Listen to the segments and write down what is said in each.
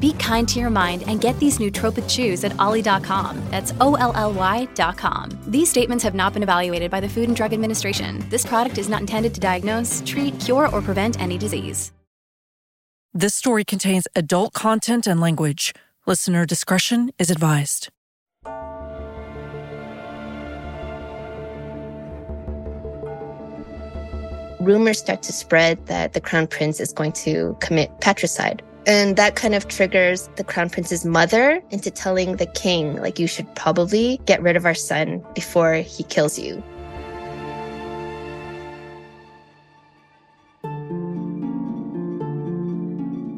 Be kind to your mind and get these nootropic chews at olly.com. That's O L L Y.com. These statements have not been evaluated by the Food and Drug Administration. This product is not intended to diagnose, treat, cure, or prevent any disease. This story contains adult content and language. Listener discretion is advised. Rumors start to spread that the crown prince is going to commit patricide. And that kind of triggers the crown prince's mother into telling the king, like, you should probably get rid of our son before he kills you.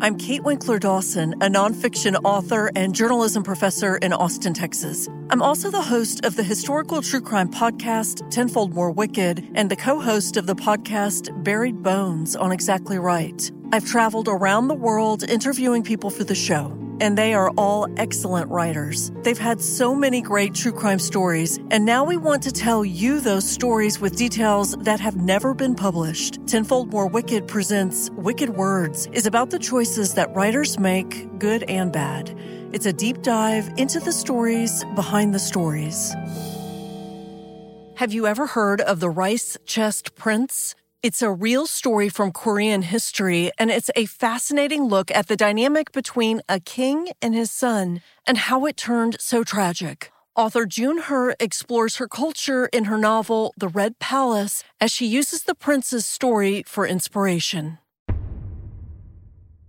I'm Kate Winkler Dawson, a nonfiction author and journalism professor in Austin, Texas. I'm also the host of the historical true crime podcast, Tenfold More Wicked, and the co host of the podcast, Buried Bones on Exactly Right. I've traveled around the world interviewing people for the show and they are all excellent writers. They've had so many great true crime stories, and now we want to tell you those stories with details that have never been published. Tenfold More Wicked presents Wicked Words is about the choices that writers make, good and bad. It's a deep dive into the stories behind the stories. Have you ever heard of the rice chest prince? It's a real story from Korean history, and it's a fascinating look at the dynamic between a king and his son and how it turned so tragic. Author June Hur explores her culture in her novel, The Red Palace, as she uses the prince's story for inspiration.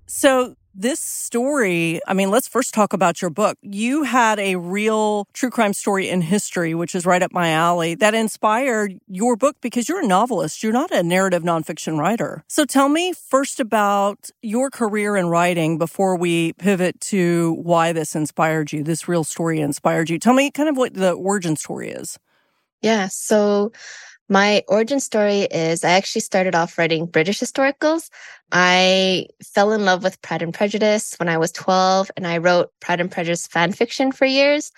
So, this story, I mean, let's first talk about your book. You had a real true crime story in history, which is right up my alley, that inspired your book because you're a novelist. You're not a narrative nonfiction writer. So tell me first about your career in writing before we pivot to why this inspired you, this real story inspired you. Tell me kind of what the origin story is. Yeah. So, my origin story is I actually started off writing British historicals. I fell in love with Pride and Prejudice when I was 12, and I wrote Pride and Prejudice fan fiction for years.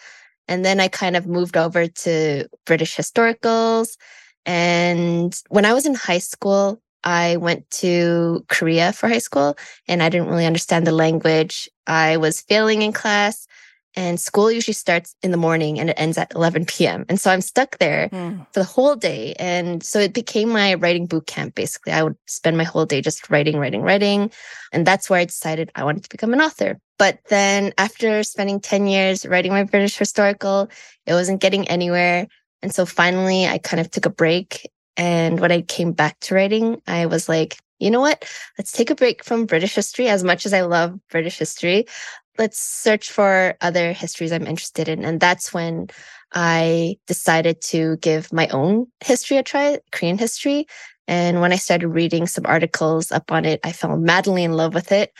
And then I kind of moved over to British historicals. And when I was in high school, I went to Korea for high school and I didn't really understand the language. I was failing in class and school usually starts in the morning and it ends at 11 p.m. And so I'm stuck there mm. for the whole day. And so it became my writing boot camp, basically. I would spend my whole day just writing, writing, writing. And that's where I decided I wanted to become an author. But then after spending 10 years writing my British historical, it wasn't getting anywhere. And so finally I kind of took a break. And when I came back to writing, I was like, you know what? Let's take a break from British history as much as I love British history let's search for other histories I'm interested in. And that's when I decided to give my own history a try, Korean history. And when I started reading some articles up on it, I fell madly in love with it.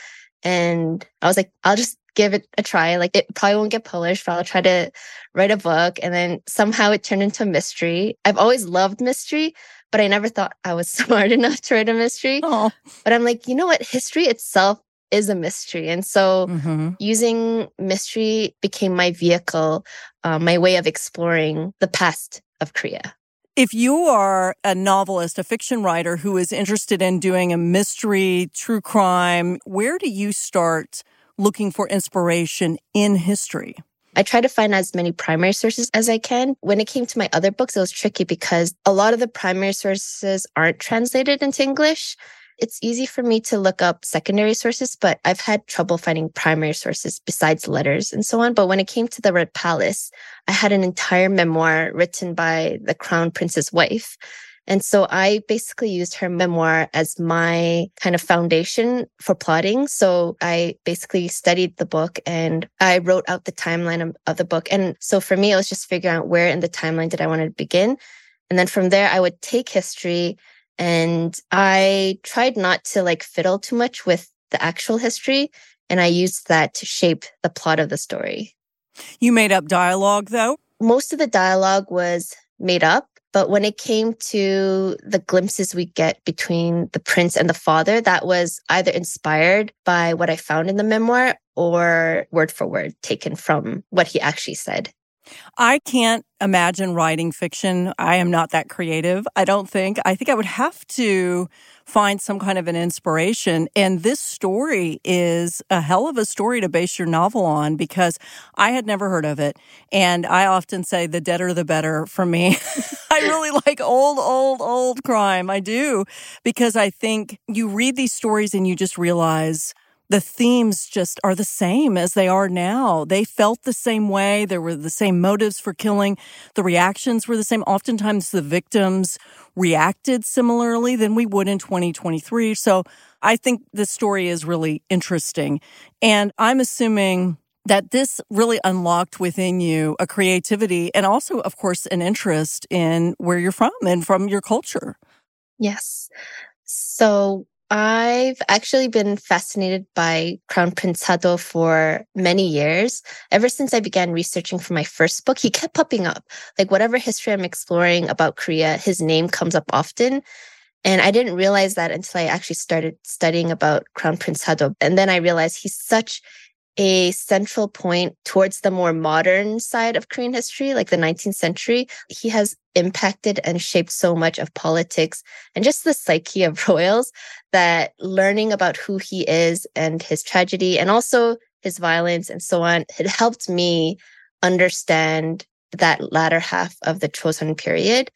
And I was like, I'll just give it a try. Like it probably won't get published, but I'll try to write a book. And then somehow it turned into a mystery. I've always loved mystery, but I never thought I was smart enough to write a mystery. Aww. But I'm like, you know what? History itself is a mystery. And so mm-hmm. using mystery became my vehicle, uh, my way of exploring the past of Korea. If you are a novelist, a fiction writer who is interested in doing a mystery, true crime, where do you start looking for inspiration in history? I try to find as many primary sources as I can. When it came to my other books, it was tricky because a lot of the primary sources aren't translated into English. It's easy for me to look up secondary sources, but I've had trouble finding primary sources besides letters and so on. But when it came to the Red Palace, I had an entire memoir written by the crown prince's wife. And so I basically used her memoir as my kind of foundation for plotting. So I basically studied the book and I wrote out the timeline of, of the book. And so for me, it was just figuring out where in the timeline did I want to begin. And then from there, I would take history and I tried not to like fiddle too much with the actual history. And I used that to shape the plot of the story. You made up dialogue though? Most of the dialogue was made up, But when it came to the glimpses we get between the prince and the father, that was either inspired by what I found in the memoir or word for word taken from what he actually said. I can't imagine writing fiction. I am not that creative, I don't think. I think I would have to find some kind of an inspiration. And this story is a hell of a story to base your novel on because I had never heard of it. And I often say the deader the better for me. I really like old, old, old crime. I do because I think you read these stories and you just realize the themes just are the same as they are now. They felt the same way. There were the same motives for killing. The reactions were the same. Oftentimes the victims reacted similarly than we would in 2023. So I think the story is really interesting. And I'm assuming that this really unlocked within you a creativity and also, of course, an interest in where you're from and from your culture. Yes. So I've actually been fascinated by Crown Prince Sado for many years. Ever since I began researching for my first book, he kept popping up. Like whatever history I'm exploring about Korea, his name comes up often. And I didn't realize that until I actually started studying about Crown Prince Sado. And then I realized he's such a central point towards the more modern side of Korean history, like the 19th century. He has impacted and shaped so much of politics and just the psyche of royals that learning about who he is and his tragedy and also his violence and so on, it helped me understand that latter half of the Chosun period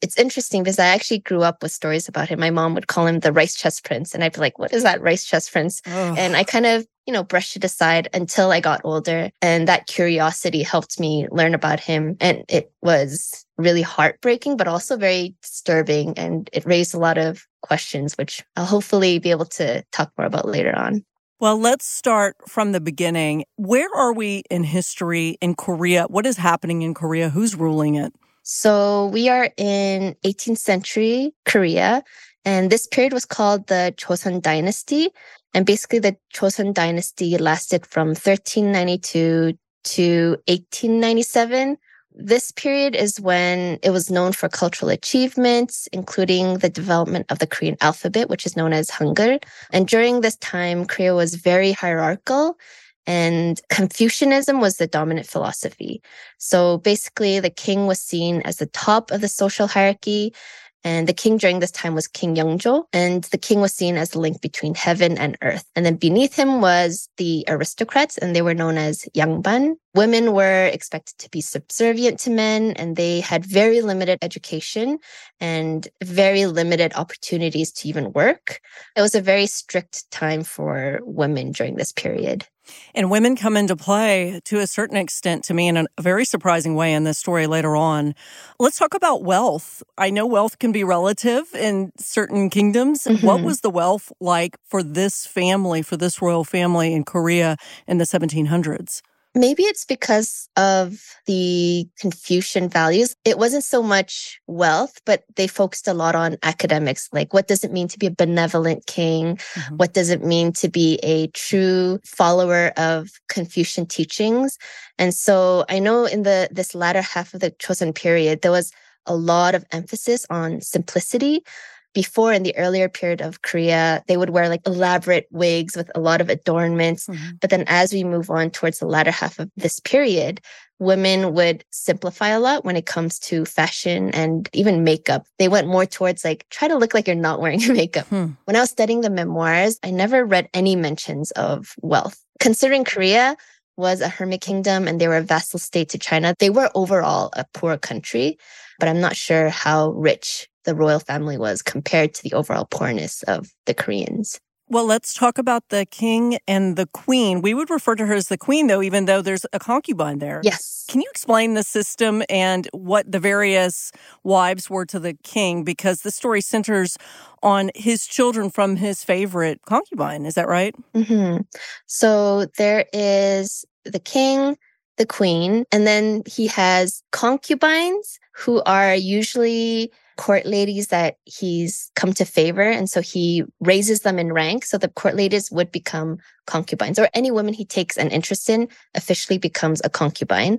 it's interesting because I actually grew up with stories about him. My mom would call him the rice chest prince. And I'd be like, what is that rice chest prince? Oh. And I kind of, you know, brushed it aside until I got older. And that curiosity helped me learn about him. And it was really heartbreaking, but also very disturbing. And it raised a lot of questions, which I'll hopefully be able to talk more about later on. Well, let's start from the beginning. Where are we in history in Korea? What is happening in Korea? Who's ruling it? So we are in 18th century Korea, and this period was called the Joseon Dynasty. And basically, the Joseon Dynasty lasted from 1392 to 1897. This period is when it was known for cultural achievements, including the development of the Korean alphabet, which is known as Hangul. And during this time, Korea was very hierarchical and Confucianism was the dominant philosophy. So basically, the king was seen as the top of the social hierarchy. And the king during this time was King Yeongjo, and the king was seen as the link between heaven and earth. And then beneath him was the aristocrats, and they were known as Yangban. Women were expected to be subservient to men, and they had very limited education and very limited opportunities to even work. It was a very strict time for women during this period. And women come into play to a certain extent to me in a very surprising way in this story later on. Let's talk about wealth. I know wealth can be relative in certain kingdoms. Mm-hmm. What was the wealth like for this family, for this royal family in Korea in the 1700s? Maybe it's because of the Confucian values. It wasn't so much wealth, but they focused a lot on academics. Like, what does it mean to be a benevolent king? Mm-hmm. What does it mean to be a true follower of Confucian teachings? And so I know in the this latter half of the Joseon period, there was a lot of emphasis on simplicity before in the earlier period of Korea, they would wear like elaborate wigs with a lot of adornments. Mm-hmm. But then as we move on towards the latter half of this period, women would simplify a lot when it comes to fashion and even makeup. They went more towards like try to look like you're not wearing makeup. Hmm. When I was studying the memoirs, I never read any mentions of wealth. Considering Korea was a hermit kingdom and they were a vassal state to China, they were overall a poor country, but I'm not sure how rich the royal family was compared to the overall poorness of the Koreans. Well, let's talk about the king and the queen. We would refer to her as the queen, though, even though there's a concubine there. Yes. Can you explain the system and what the various wives were to the king? Because the story centers on his children from his favorite concubine. Is that right? Mm-hmm. So there is the king, the queen, and then he has concubines who are usually court ladies that he's come to favor. And so he raises them in rank. So the court ladies would become concubines, or any woman he takes an interest in officially becomes a concubine.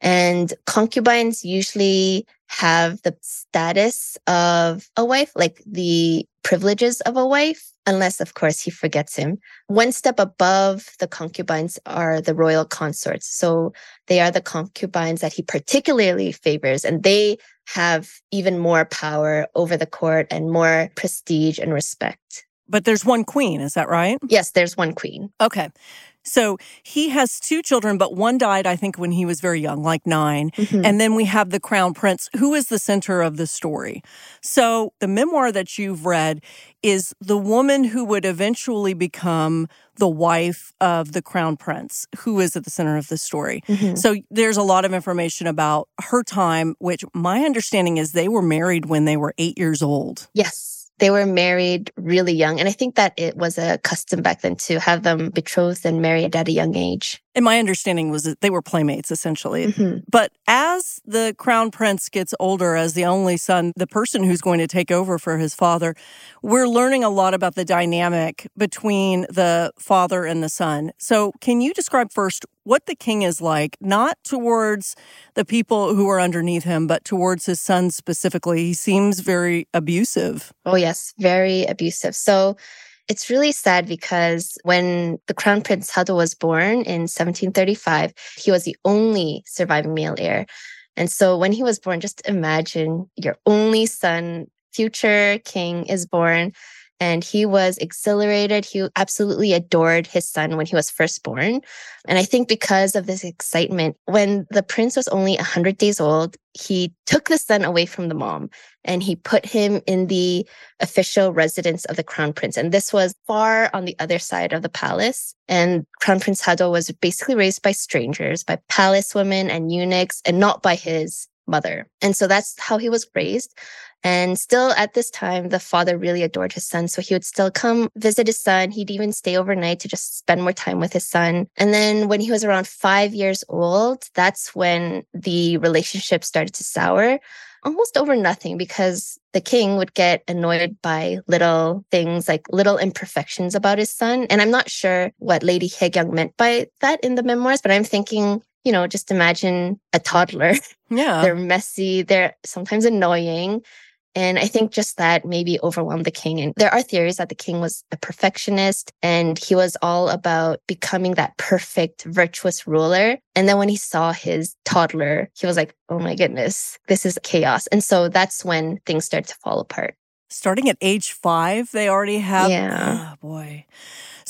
And concubines usually have the status of a wife, like the privileges of a wife, unless, of course, he forgets him. One step above the concubines are the royal consorts. So they are the concubines that he particularly favors, and they have even more power over the court and more prestige and respect. But there's one queen, is that right? Yes, there's one queen. Okay. So he has two children, but one died, I think, when he was very young, like 9 mm-hmm. And then we have the crown prince, who is the center of the story. So the memoir that you've read is the woman who would eventually become the wife of the crown prince, who is at the center of the story. Mm-hmm. So there's a lot of information about her time, which my understanding is they were married when they were eight years old. Yes they were married really young. And I think that it was a custom back then to have them betrothed and married at a young age. And my understanding was that they were playmates essentially. Mm-hmm. But as the crown prince gets older, as the only son, the person who's going to take over for his father, we're learning a lot about the dynamic between the father and the son. So, can you describe first what the king is like, not towards the people who are underneath him, but towards his son specifically? He seems very abusive. Oh, yes, very abusive. So, it's really sad because when the Crown Prince Sado was born in 1735, he was the only surviving male heir. And so when he was born, just imagine your only son, future king, is born and he was exhilarated. He absolutely adored his son when he was first born. And I think because of this excitement, when the prince was only 100 days old, he took the son away from the mom and he put him in the official residence of the crown prince. And this was far on the other side of the palace. And Crown Prince Sado was basically raised by strangers, by palace women and eunuchs, and not by his mother. And so that's how he was raised. And still at this time, the father really adored his son. So he would still come visit his son. He'd even stay overnight to just spend more time with his son. And then when he was around five years old, that's when the relationship started to sour almost over nothing because the king would get annoyed by little things like little imperfections about his son. And I'm not sure what Lady Hyegyeong meant by that in the memoirs, but I'm thinking you know, just imagine a toddler. Yeah. they're messy, they're sometimes annoying. And I think just that maybe overwhelmed the king. And there are theories that the king was a perfectionist and he was all about becoming that perfect, virtuous ruler. And then when he saw his toddler, he was like, oh my goodness, this is chaos. And so that's when things started to fall apart. Starting at age five, they already have. Yeah. Oh, boy.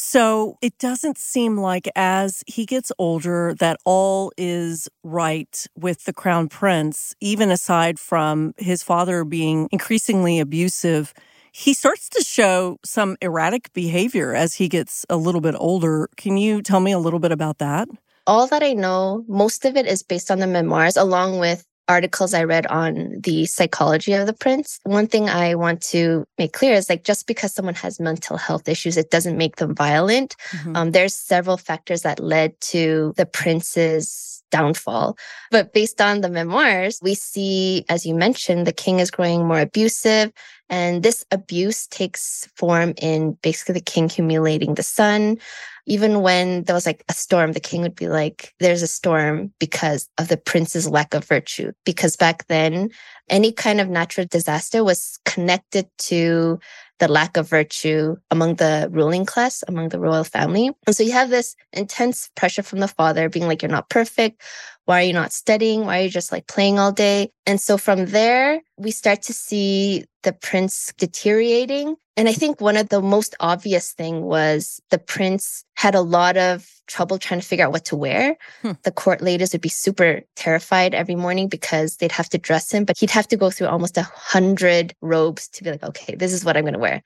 So it doesn't seem like as he gets older that all is right with the crown prince, even aside from his father being increasingly abusive. He starts to show some erratic behavior as he gets a little bit older. Can you tell me a little bit about that? All that I know, most of it is based on the memoirs, along with articles I read on the psychology of the prince. One thing I want to make clear is like just because someone has mental health issues, it doesn't make them violent. Mm-hmm. Um, there's several factors that led to the prince's downfall. But based on the memoirs, we see, as you mentioned, the king is growing more abusive. And this abuse takes form in basically the king humiliating the son, even when there was like a storm, the king would be like, there's a storm because of the prince's lack of virtue. Because back then, any kind of natural disaster was connected to the lack of virtue among the ruling class, among the royal family. And so you have this intense pressure from the father being like, you're not perfect. Why are you not studying? Why are you just like playing all day? And so from there, we start to see the prince deteriorating. And I think one of the most obvious thing was the prince had a lot of trouble trying to figure out what to wear. Hmm. The court ladies would be super terrified every morning because they'd have to dress him, but he'd have to go through almost a hundred robes to be like, okay, this is what I'm going to wear.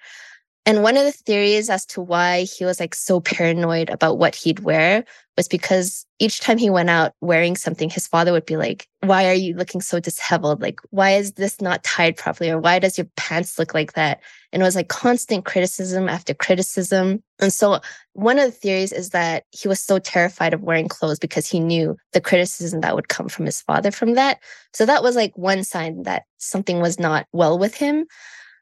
And one of the theories as to why he was like so paranoid about what he'd wear was because each time he went out wearing something, his father would be like, Why are you looking so disheveled? Like, why is this not tied properly? Or why does your pants look like that? And it was like constant criticism after criticism. And so one of the theories is that he was so terrified of wearing clothes because he knew the criticism that would come from his father from that. So that was like one sign that something was not well with him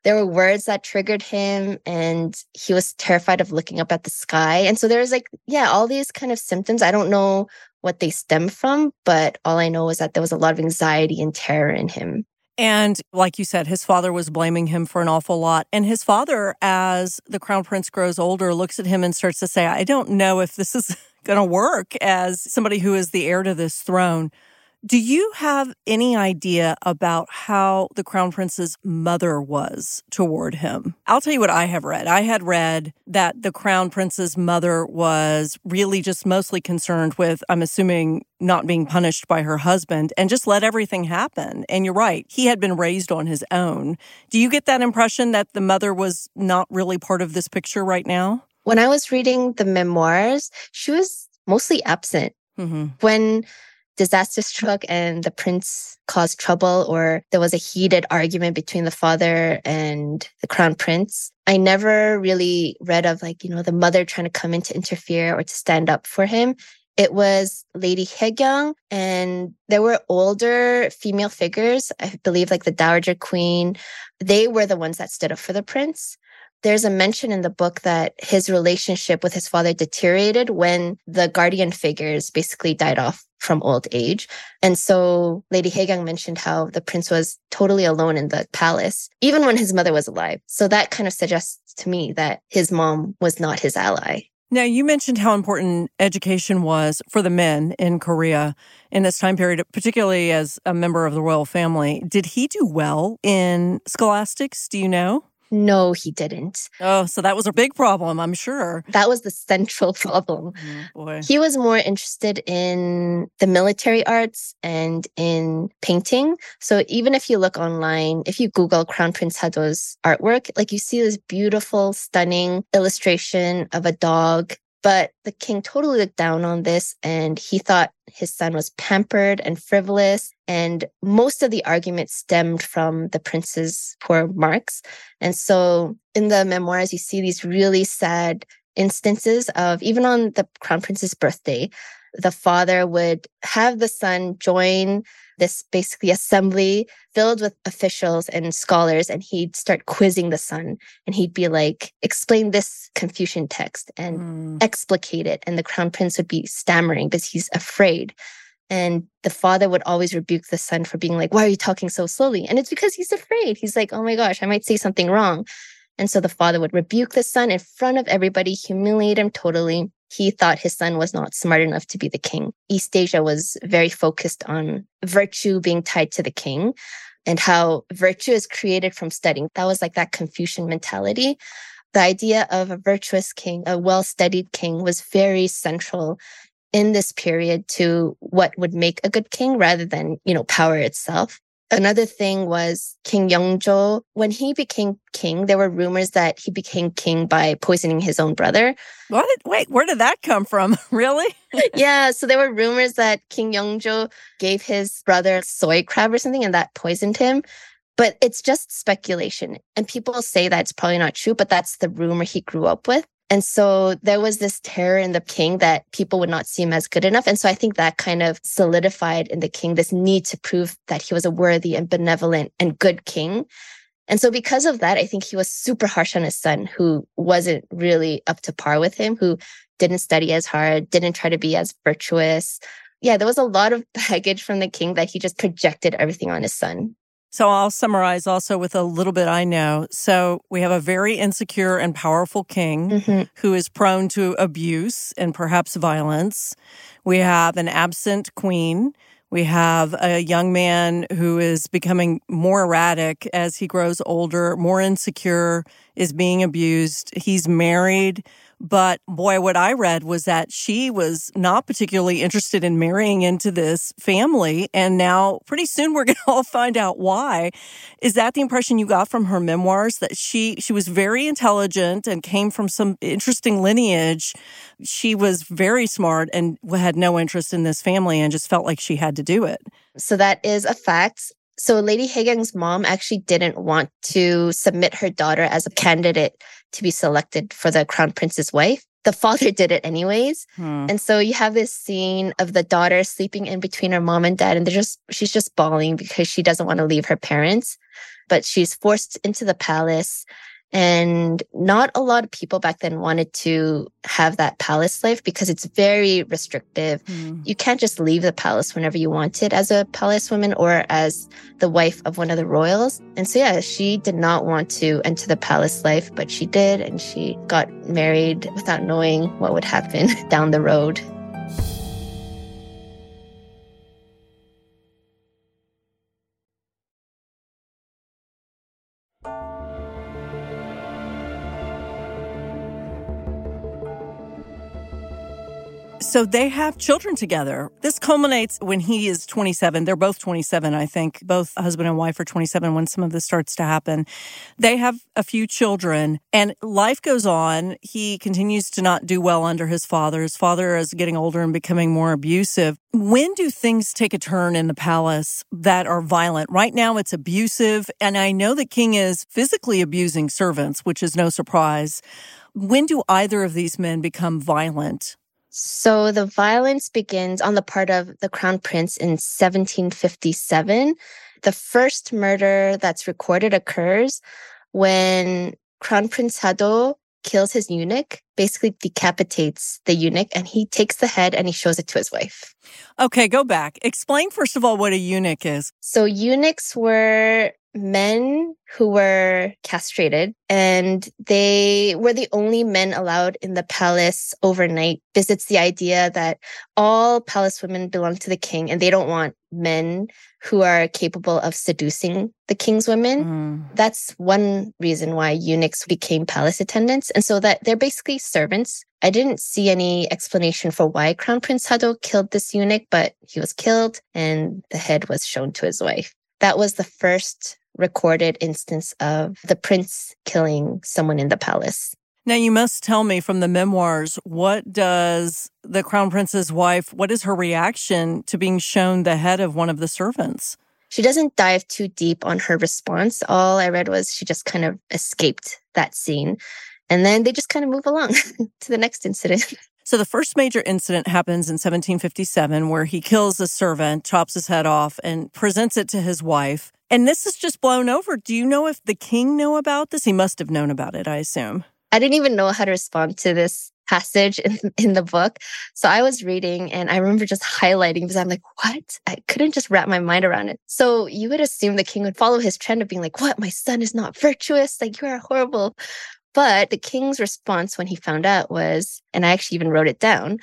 there were words that triggered him and he was terrified of looking up at the sky. And so there was like, yeah, all these kind of symptoms. I don't know what they stem from, but all I know is that there was a lot of anxiety and terror in him. And like you said, his father was blaming him for an awful lot. And his father, as the crown prince grows older, looks at him and starts to say, I don't know if this is going to work as somebody who is the heir to this throne. Do you have any idea about how the crown prince's mother was toward him? I'll tell you what I have read. I had read that the crown prince's mother was really just mostly concerned with, I'm assuming, not being punished by her husband and just let everything happen. And you're right, he had been raised on his own. Do you get that impression that the mother was not really part of this picture right now? When I was reading the memoirs, she was mostly absent. Mm-hmm. When disaster struck and the prince caused trouble or there was a heated argument between the father and the crown prince. I never really read of like, you know, the mother trying to come in to interfere or to stand up for him. It was Lady Hyegyeong and there were older female figures, I believe like the Dowager Queen. They were the ones that stood up for the prince there's a mention in the book that his relationship with his father deteriorated when the guardian figures basically died off from old age. And so Lady Hyegyeong mentioned how the prince was totally alone in the palace, even when his mother was alive. So that kind of suggests to me that his mom was not his ally. Now, you mentioned how important education was for the men in Korea in this time period, particularly as a member of the royal family. Did he do well in scholastics? Do you know? No, he didn't. Oh, so that was a big problem, I'm sure. That was the central problem. Oh, he was more interested in the military arts and in painting. So even if you look online, if you Google Crown Prince Sado's artwork, like you see this beautiful, stunning illustration of a dog but the king totally looked down on this and he thought his son was pampered and frivolous. And most of the arguments stemmed from the prince's poor marks. And so in the memoirs, you see these really sad instances of even on the crown prince's birthday, the father would have the son join this basically assembly filled with officials and scholars and he'd start quizzing the son and he'd be like explain this confucian text and mm. explicate it and the crown prince would be stammering because he's afraid. And the father would always rebuke the son for being like why are you talking so slowly? And it's because he's afraid. He's like oh my gosh i might say something wrong. And so the father would rebuke the son in front of everybody humiliate him totally he thought his son was not smart enough to be the king. East Asia was very focused on virtue being tied to the king and how virtue is created from studying. That was like that Confucian mentality. The idea of a virtuous king, a well studied king, was very central in this period to what would make a good king rather than, you know, power itself. Another thing was King Yeongjo. When he became king, there were rumors that he became king by poisoning his own brother. What? Wait, where did that come from? really? yeah. So there were rumors that King Yeongjo gave his brother soy crab or something and that poisoned him. But it's just speculation. And people say that it's probably not true, but that's the rumor he grew up with. And so there was this terror in the king that people would not see him as good enough. And so I think that kind of solidified in the king this need to prove that he was a worthy and benevolent and good king. And so because of that, I think he was super harsh on his son who wasn't really up to par with him, who didn't study as hard, didn't try to be as virtuous. Yeah, there was a lot of baggage from the king that he just projected everything on his son. So I'll summarize also with a little bit I know. So we have a very insecure and powerful king mm-hmm. who is prone to abuse and perhaps violence. We have an absent queen. We have a young man who is becoming more erratic as he grows older, more insecure, is being abused. He's married. But boy, what I read was that she was not particularly interested in marrying into this family. And now, pretty soon, we're going to all find out why. Is that the impression you got from her memoirs that she she was very intelligent and came from some interesting lineage? She was very smart and had no interest in this family and just felt like she had to do it. So that is a fact. So Lady Hyegyeong's mom actually didn't want to submit her daughter as a candidate to be selected for the crown prince's wife. The father did it anyways. Hmm. And so you have this scene of the daughter sleeping in between her mom and dad and they're just she's just bawling because she doesn't want to leave her parents. But she's forced into the palace and not a lot of people back then wanted to have that palace life because it's very restrictive. Mm. You can't just leave the palace whenever you wanted as a palace woman or as the wife of one of the royals. And so, yeah, she did not want to enter the palace life, but she did. And she got married without knowing what would happen down the road. So they have children together. This culminates when he is 27. They're both 27, I think. Both husband and wife are 27 when some of this starts to happen. They have a few children and life goes on. He continues to not do well under his father. His father is getting older and becoming more abusive. When do things take a turn in the palace that are violent? Right now it's abusive. And I know the king is physically abusing servants, which is no surprise. When do either of these men become violent? So the violence begins on the part of the crown prince in 1757. The first murder that's recorded occurs when Crown Prince Sado kills his eunuch, basically decapitates the eunuch, and he takes the head and he shows it to his wife. Okay, go back. Explain first of all what a eunuch is. So eunuchs were men who were castrated and they were the only men allowed in the palace overnight. Visits the idea that all palace women belong to the king and they don't want men who are capable of seducing the king's women. Mm. that's one reason why eunuchs became palace attendants and so that they're basically servants. I didn't see any explanation for why crown prince sado killed this eunuch but he was killed and the head was shown to his wife. That was the first recorded instance of the prince killing someone in the palace. Now you must tell me from the memoirs what does the crown prince's wife what is her reaction to being shown the head of one of the servants? She doesn't dive too deep on her response. All I read was she just kind of escaped that scene. And then they just kind of move along to the next incident. So the first major incident happens in 1757 where he kills a servant, chops his head off, and presents it to his wife. And this is just blown over. Do you know if the king knew about this? He must have known about it, I assume. I didn't even know how to respond to this passage in, in the book. So I was reading and I remember just highlighting because I'm like, what? I couldn't just wrap my mind around it. So you would assume the king would follow his trend of being like, what? My son is not virtuous. Like you are horrible. But the king's response when he found out was, and I actually even wrote it down,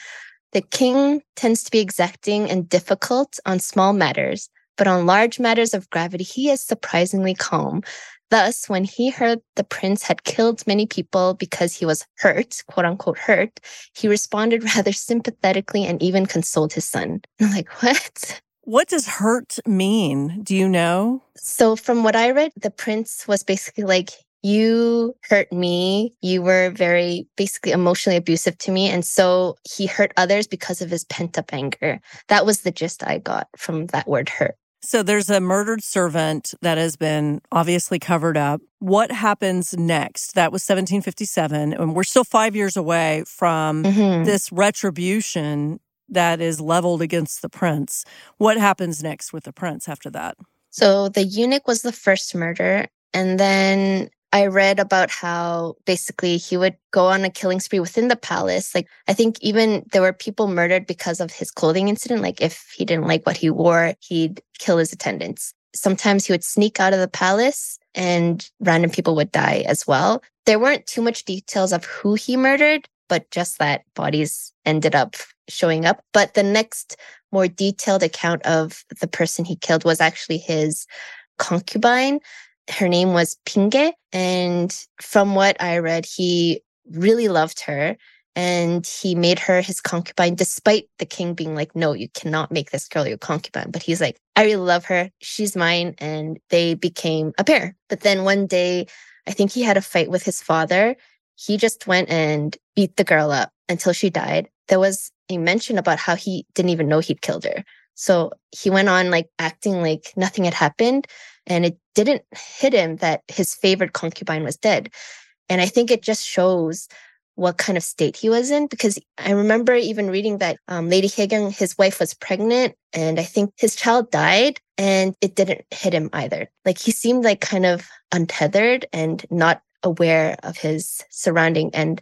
the king tends to be exacting and difficult on small matters, but on large matters of gravity, he is surprisingly calm. Thus, when he heard the prince had killed many people because he was hurt, quote unquote hurt, he responded rather sympathetically and even consoled his son. I'm like, what? What does hurt mean? Do you know? So, from what I read, the prince was basically like, you hurt me. You were very basically emotionally abusive to me. And so he hurt others because of his pent up anger. That was the gist I got from that word hurt. So there's a murdered servant that has been obviously covered up. What happens next? That was 1757. And we're still five years away from mm-hmm. this retribution that is leveled against the prince. What happens next with the prince after that? So the eunuch was the first murder. And then I read about how basically he would go on a killing spree within the palace. Like, I think even there were people murdered because of his clothing incident. Like, if he didn't like what he wore, he'd kill his attendants. Sometimes he would sneak out of the palace and random people would die as well. There weren't too much details of who he murdered, but just that bodies ended up showing up. But the next more detailed account of the person he killed was actually his concubine Her name was Bingae. And from what I read, he really loved her and he made her his concubine despite the king being like no you cannot make this girl your concubine. But he's like i really love her. She's mine. And they became a pair. But then one day i think he had a fight with his father. He just went and beat the girl up until she died. There was a mention about how he didn't even know he'd killed her. So he went on like acting like nothing had happened and it didn't hit him that his favorite concubine was dead and i think it just shows what kind of state he was in because I remember even reading that um, Lady Hyegyeong, his wife was pregnant and I think his child died and it didn't hit him either. Like he seemed like kind of untethered and not aware of his surrounding and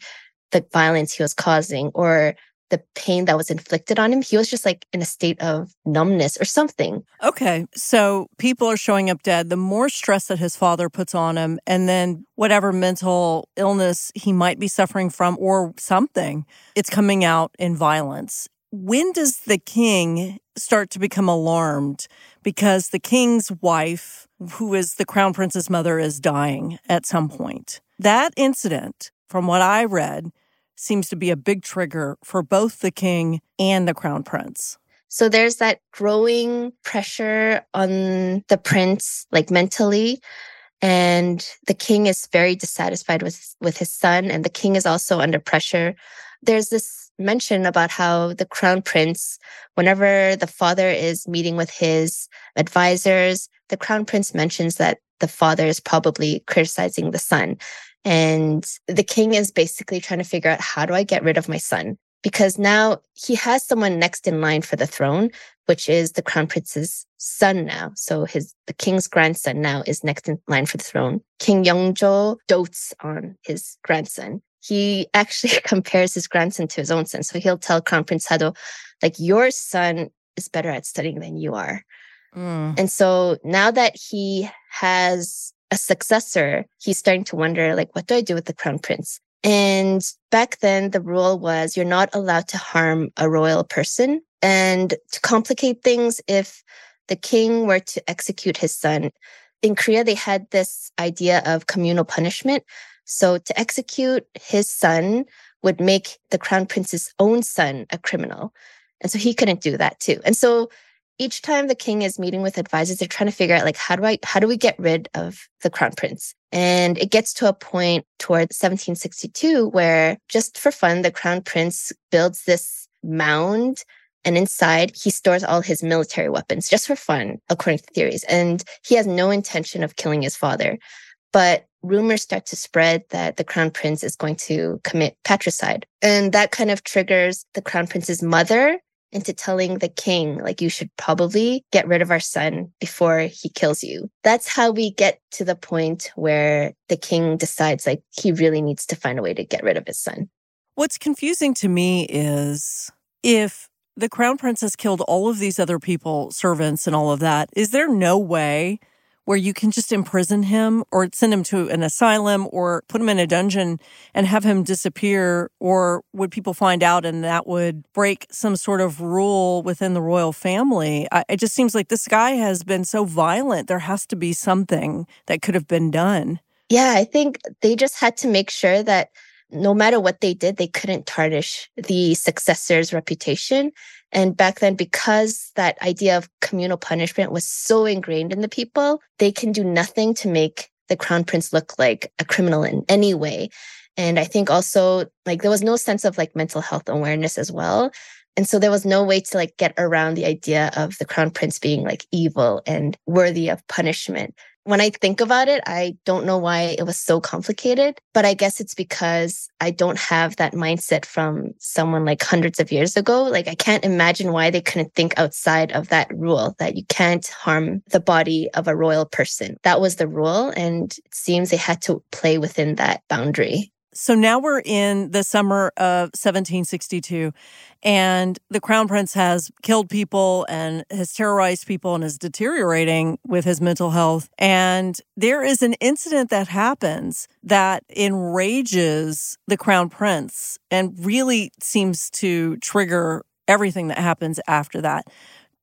the violence he was causing or the pain that was inflicted on him. He was just like in a state of numbness or something. Okay. So people are showing up dead. The more stress that his father puts on him, and then whatever mental illness he might be suffering from or something, it's coming out in violence. When does the king start to become alarmed because the king's wife, who is the crown prince's mother, is dying at some point? That incident, from what I read, seems to be a big trigger for both the king and the crown prince. So there's that growing pressure on the prince, like mentally. And the king is very dissatisfied with, with his son, and the king is also under pressure. There's this mention about how the crown prince, whenever the father is meeting with his advisors, the crown prince mentions that the father is probably criticizing the son. And the king is basically trying to figure out how do I get rid of my son? Because now he has someone next in line for the throne, which is the crown prince's son now. So his the king's grandson now is next in line for the throne. King Yeongjo dotes on his grandson. He actually compares his grandson to his own son. So he'll tell Crown Prince Sado, like, your son is better at studying than you are. Mm. And so now that he has a successor, he's starting to wonder, like, what do I do with the crown prince? And back then, the rule was you're not allowed to harm a royal person. And to complicate things, if the king were to execute his son, in Korea, they had this idea of communal punishment. So to execute his son would make the crown prince's own son a criminal. And so he couldn't do that too. And so each time the king is meeting with advisors, they're trying to figure out like how do I how do we get rid of the crown prince? And it gets to a point toward 1762 where just for fun, the crown prince builds this mound and inside he stores all his military weapons just for fun, according to theories. And he has no intention of killing his father. But rumors start to spread that the crown prince is going to commit patricide. And that kind of triggers the crown prince's mother into telling the king, like, you should probably get rid of our son before he kills you. That's how we get to the point where the king decides, like, he really needs to find a way to get rid of his son. What's confusing to me is if the crown prince has killed all of these other people, servants, and all of that, is there no way where you can just imprison him or send him to an asylum or put him in a dungeon and have him disappear? Or would people find out and that would break some sort of rule within the royal family? I, it just seems like this guy has been so violent. There has to be something that could have been done. Yeah, I think they just had to make sure that no matter what they did, they couldn't tarnish the successor's reputation. And back then, because that idea of communal punishment was so ingrained in the people, they can do nothing to make the crown prince look like a criminal in any way. And I think also like there was no sense of like mental health awareness as well. And so there was no way to like get around the idea of the crown prince being like evil and worthy of punishment when I think about it, I don't know why it was so complicated, but I guess it's because I don't have that mindset from someone like hundreds of years ago. Like I can't imagine why they couldn't think outside of that rule that you can't harm the body of a royal person. That was the rule. And it seems they had to play within that boundary. So now we're in the summer of 1762, and the crown prince has killed people and has terrorized people and is deteriorating with his mental health. And there is an incident that happens that enrages the crown prince and really seems to trigger everything that happens after that.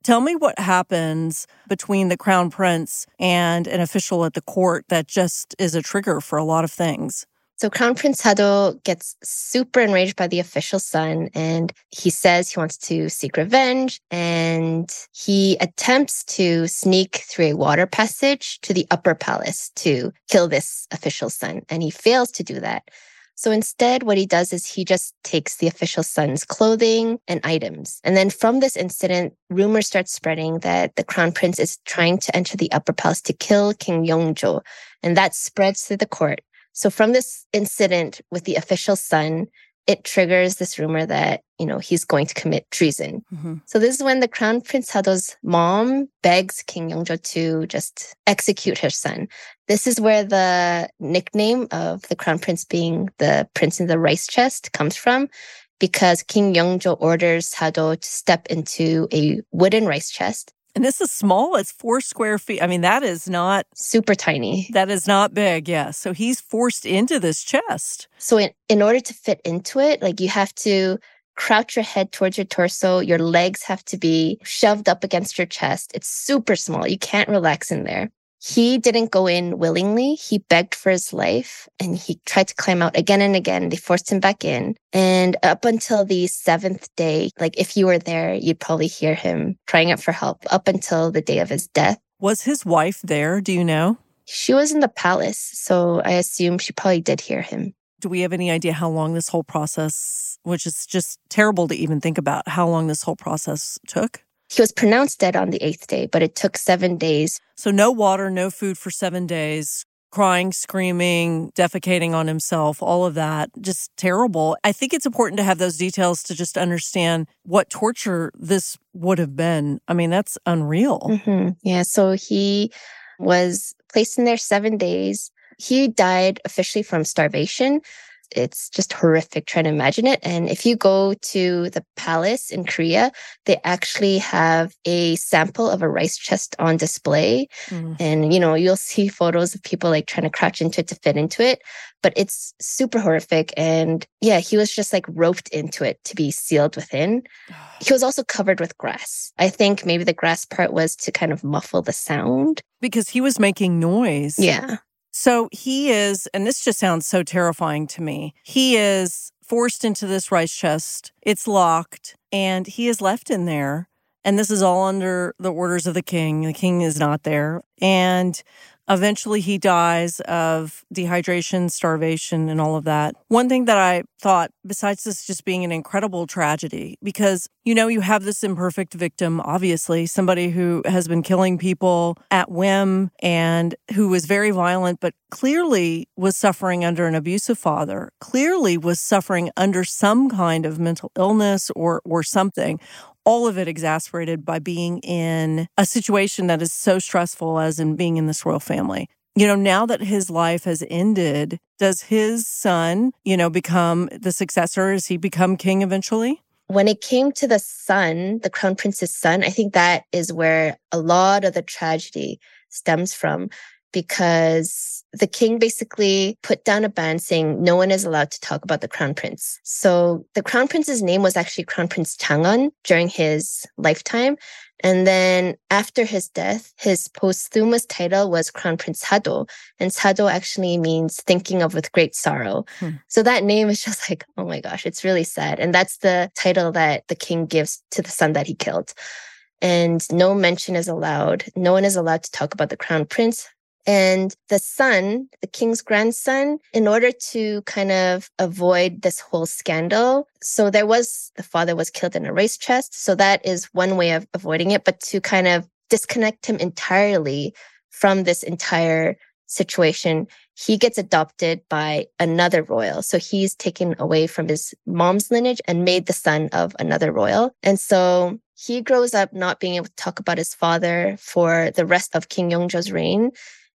Tell me what happens between the crown prince and an official at the court that just is a trigger for a lot of things. So Crown Prince Sado gets super enraged by the official son and he says he wants to seek revenge and he attempts to sneak through a water passage to the upper palace to kill this official son and he fails to do that. So instead, what he does is he just takes the official son's clothing and items. And then from this incident, rumors start spreading that the crown prince is trying to enter the upper palace to kill King Yeongjo. And that spreads through the court. So from this incident with the official son, it triggers this rumor that, you know, he's going to commit treason. Mm-hmm. So this is when the crown prince Sado's mom begs King Yeongjo to just execute her son. This is where the nickname of the crown prince being the prince in the rice chest comes from because King Yeongjo orders Sado to step into a wooden rice chest and this is small. It's four square feet. I mean, that is not super tiny. That is not big. Yeah. So he's forced into this chest. So in, in order to fit into it, like you have to crouch your head towards your torso. Your legs have to be shoved up against your chest. It's super small. You can't relax in there. He didn't go in willingly. He begged for his life and he tried to climb out again and again. They forced him back in. And up until the seventh day, like if you were there, you'd probably hear him crying out for help up until the day of his death. Was his wife there? Do you know? She was in the palace. So I assume she probably did hear him. Do we have any idea how long this whole process, which is just terrible to even think about, how long this whole process took? He was pronounced dead on the eighth day, but it took seven days. So, no water, no food for seven days, crying, screaming, defecating on himself, all of that. Just terrible. I think it's important to have those details to just understand what torture this would have been. I mean, that's unreal. Mm-hmm. Yeah. So, he was placed in there seven days. He died officially from starvation it's just horrific trying to imagine it. And if you go to the palace in Korea, they actually have a sample of a rice chest on display. Mm. And, you know, you'll see photos of people like trying to crouch into it to fit into it. But it's super horrific. And yeah, he was just like roped into it to be sealed within. He was also covered with grass. I think maybe the grass part was to kind of muffle the sound. Because he was making noise. Yeah. So he is, and this just sounds so terrifying to me. He is forced into this rice chest. It's locked, and he is left in there. And this is all under the orders of the king. The king is not there. And Eventually, he dies of dehydration, starvation, and all of that. One thing that I thought, besides this just being an incredible tragedy, because you know, you have this imperfect victim, obviously, somebody who has been killing people at whim and who was very violent, but clearly was suffering under an abusive father, clearly was suffering under some kind of mental illness or, or something all of it exasperated by being in a situation that is so stressful as in being in this royal family. You know, now that his life has ended, does his son, you know, become the successor? Does he become king eventually? When it came to the son, the crown prince's son, I think that is where a lot of the tragedy stems from because the king basically put down a ban saying no one is allowed to talk about the crown prince. So the crown prince's name was actually Crown Prince Chang'an during his lifetime. And then after his death, his posthumous title was Crown Prince Sado. And Sado actually means thinking of with great sorrow. Hmm. So that name is just like, oh my gosh, it's really sad. And that's the title that the king gives to the son that he killed and no mention is allowed. No one is allowed to talk about the crown prince. And the son, the king's grandson, in order to kind of avoid this whole scandal. So there was, the father was killed in a rice chest. So that is one way of avoiding it, but to kind of disconnect him entirely from this entire situation, he gets adopted by another royal. So he's taken away from his mom's lineage and made the son of another royal. And so he grows up not being able to talk about his father for the rest of King Yeongjo's reign.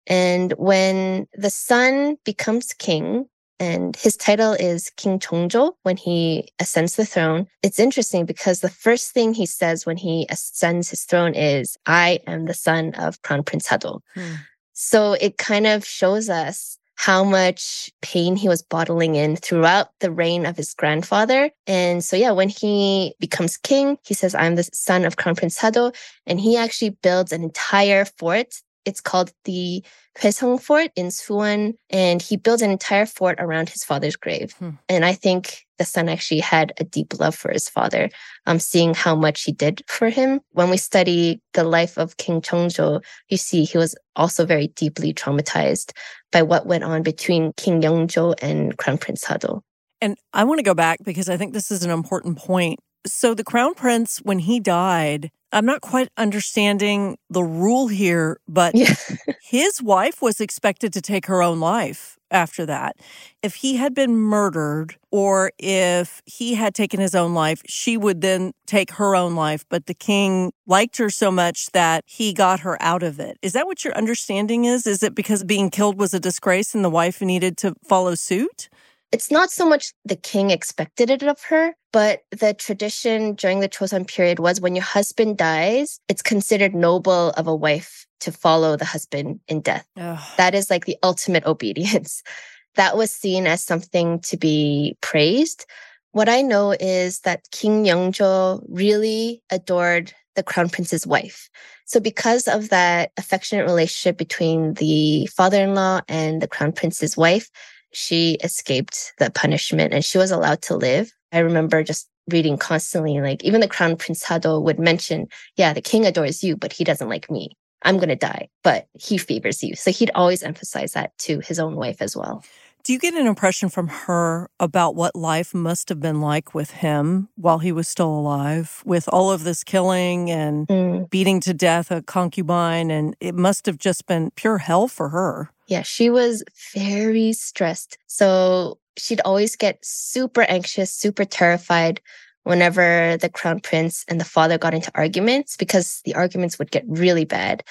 And when the son becomes king, and his title is King Chongjo when he ascends the throne. It's interesting because the first thing he says when he ascends his throne is, I am the son of Crown Prince Sado. Hmm. So it kind of shows us how much pain he was bottling in throughout the reign of his grandfather. And so, yeah, when he becomes king, he says, I'm the son of Crown Prince Sado. And he actually builds an entire fort it's called the Hwaseong Fort in Suwon, and he built an entire fort around his father's grave. Hmm. And I think the son actually had a deep love for his father, um, seeing how much he did for him. When we study the life of King Jeongjo, you see he was also very deeply traumatized by what went on between King Yeongjo and Crown Prince Sado. And I want to go back because I think this is an important point. So the crown prince, when he died, I'm not quite understanding the rule here, but yeah. his wife was expected to take her own life after that. If he had been murdered or if he had taken his own life, she would then take her own life. But the king liked her so much that he got her out of it. Is that what your understanding is? Is it because being killed was a disgrace and the wife needed to follow suit? It's not so much the king expected it of her, but the tradition during the Chosun period was when your husband dies, it's considered noble of a wife to follow the husband in death. Ugh. That is like the ultimate obedience. That was seen as something to be praised. What I know is that King Yeongjo really adored the crown prince's wife. So because of that affectionate relationship between the father-in-law and the crown prince's wife, she escaped the punishment and she was allowed to live. I remember just reading constantly, like even the crown prince Sado would mention, yeah, the king adores you, but he doesn't like me. I'm going to die, but he favors you. So he'd always emphasize that to his own wife as well. Do you get an impression from her about what life must have been like with him while he was still alive, with all of this killing and mm. beating to death a concubine? And it must have just been pure hell for her. Yeah, she was very stressed. So she'd always get super anxious, super terrified whenever the crown prince and the father got into arguments because the arguments would get really bad.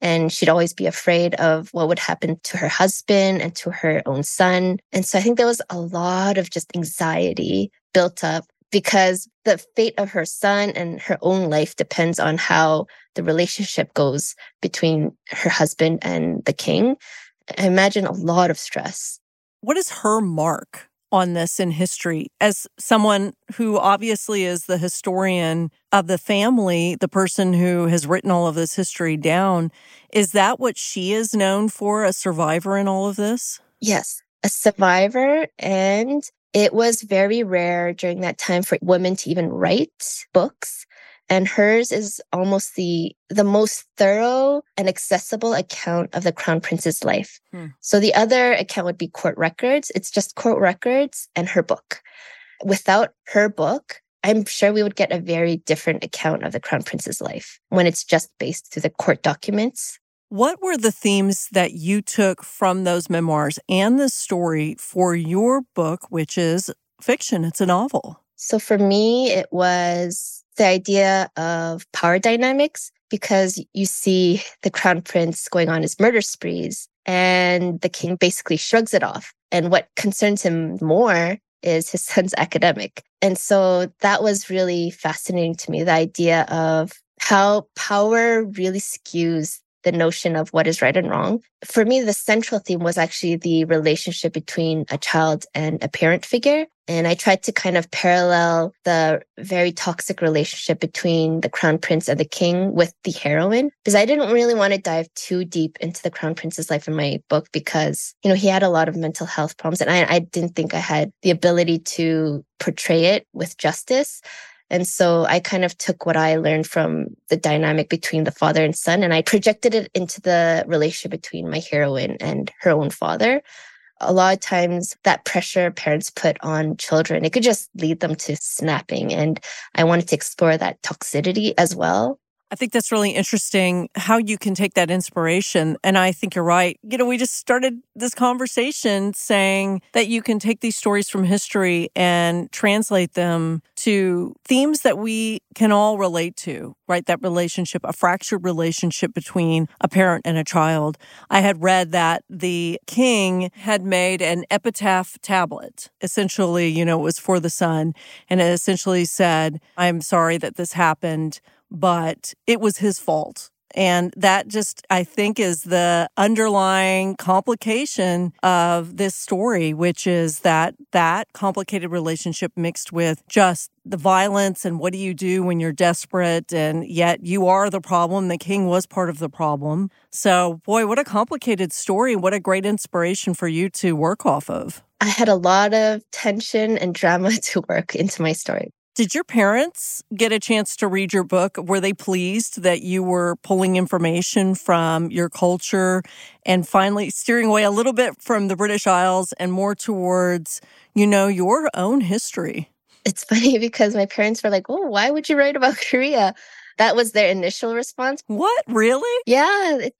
And she'd always be afraid of what would happen to her husband and to her own son. And so I think there was a lot of just anxiety built up because the fate of her son and her own life depends on how the relationship goes between her husband and the king. I imagine a lot of stress. What is her mark on this in history as someone who obviously is the historian of the family, the person who has written all of this history down? Is that what she is known for, a survivor in all of this? Yes, a survivor. And it was very rare during that time for women to even write books and hers is almost the the most thorough and accessible account of the crown prince's life. Hmm. So the other account would be court records. It's just court records and her book. Without her book, I'm sure we would get a very different account of the crown prince's life when it's just based through the court documents. What were the themes that you took from those memoirs and the story for your book, which is fiction? It's a novel. So for me, it was the idea of power dynamics because you see the crown prince going on his murder sprees and the king basically shrugs it off. And what concerns him more is his son's academic. And so that was really fascinating to me the idea of how power really skews the notion of what is right and wrong. For me, the central theme was actually the relationship between a child and a parent figure. And I tried to kind of parallel the very toxic relationship between the crown prince and the king with the heroine, because I didn't really want to dive too deep into the crown prince's life in my book because, you know, he had a lot of mental health problems and I, I didn't think I had the ability to portray it with justice. And so I kind of took what I learned from the dynamic between the father and son and I projected it into the relationship between my heroine and her own father. A lot of times that pressure parents put on children, it could just lead them to snapping. And I wanted to explore that toxicity as well. I think that's really interesting how you can take that inspiration. And I think you're right. You know, we just started this conversation saying that you can take these stories from history and translate them to themes that we can all relate to, right? That relationship, a fractured relationship between a parent and a child. I had read that the king had made an epitaph tablet. Essentially, you know, it was for the son. And it essentially said, I'm sorry that this happened but it was his fault. And that just, I think, is the underlying complication of this story, which is that that complicated relationship mixed with just the violence and what do you do when you're desperate and yet you are the problem the king was part of the problem. So boy what a complicated story what a great inspiration for you to work off of. I had a lot of tension and drama to work into my story did your parents get a chance to read your book? Were they pleased that you were pulling information from your culture and finally steering away a little bit from the British Isles and more towards, you know, your own history? It's funny because my parents were like, Oh, why would you write about Korea? That was their initial response. What? Really? Yeah.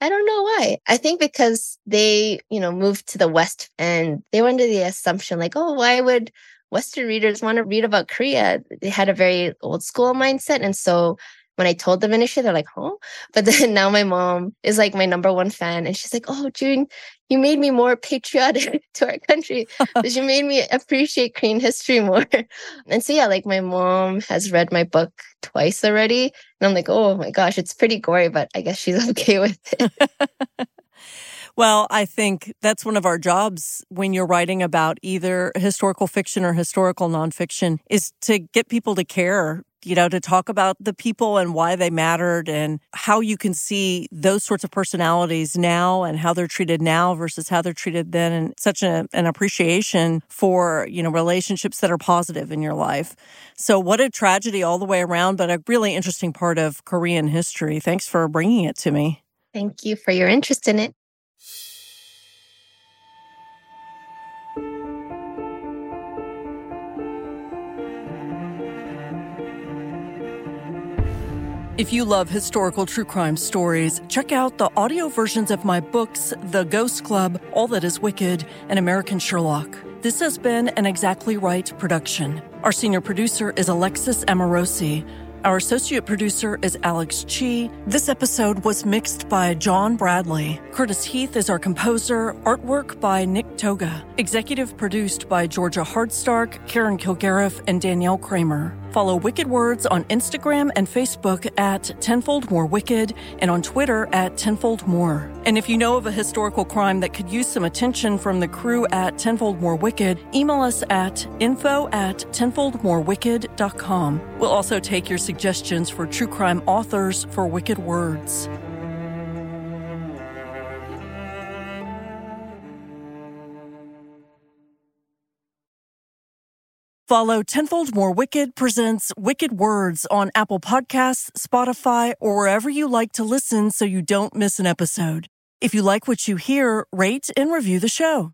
I don't know why. I think because they, you know, moved to the West and they were under the assumption like, oh, why would Western readers want to read about Korea. They had a very old school mindset. And so when I told them initially, they're like, huh? But then now my mom is like my number one fan. And she's like, oh, June, you made me more patriotic to our country. because you made me appreciate Korean history more. and so, yeah, like my mom has read my book twice already. And I'm like, oh my gosh, it's pretty gory, but I guess she's okay with it. Well, I think that's one of our jobs when you're writing about either historical fiction or historical nonfiction is to get people to care, you know, to talk about the people and why they mattered and how you can see those sorts of personalities now and how they're treated now versus how they're treated then and such a, an appreciation for, you know, relationships that are positive in your life. So what a tragedy all the way around, but a really interesting part of Korean history. Thanks for bringing it to me. Thank you for your interest in it. If you love historical true crime stories, check out the audio versions of my books, The Ghost Club, All That Is Wicked, and American Sherlock. This has been an Exactly Right production. Our senior producer is Alexis Amorosi. Our associate producer is Alex Chi. This episode was mixed by John Bradley. Curtis Heath is our composer. Artwork by Nick Toga. Executive produced by Georgia Hardstark, Karen Kilgariff, and Danielle Kramer. Follow Wicked Words on Instagram and Facebook at Tenfold More Wicked and on Twitter at Tenfold More. And if you know of a historical crime that could use some attention from the crew at Tenfold More Wicked, email us at info at tenfoldmorewicked.com. We'll also take your suggestions for true crime authors for Wicked Words. Follow Tenfold More Wicked presents Wicked Words on Apple Podcasts, Spotify, or wherever you like to listen so you don't miss an episode. If you like what you hear, rate and review the show.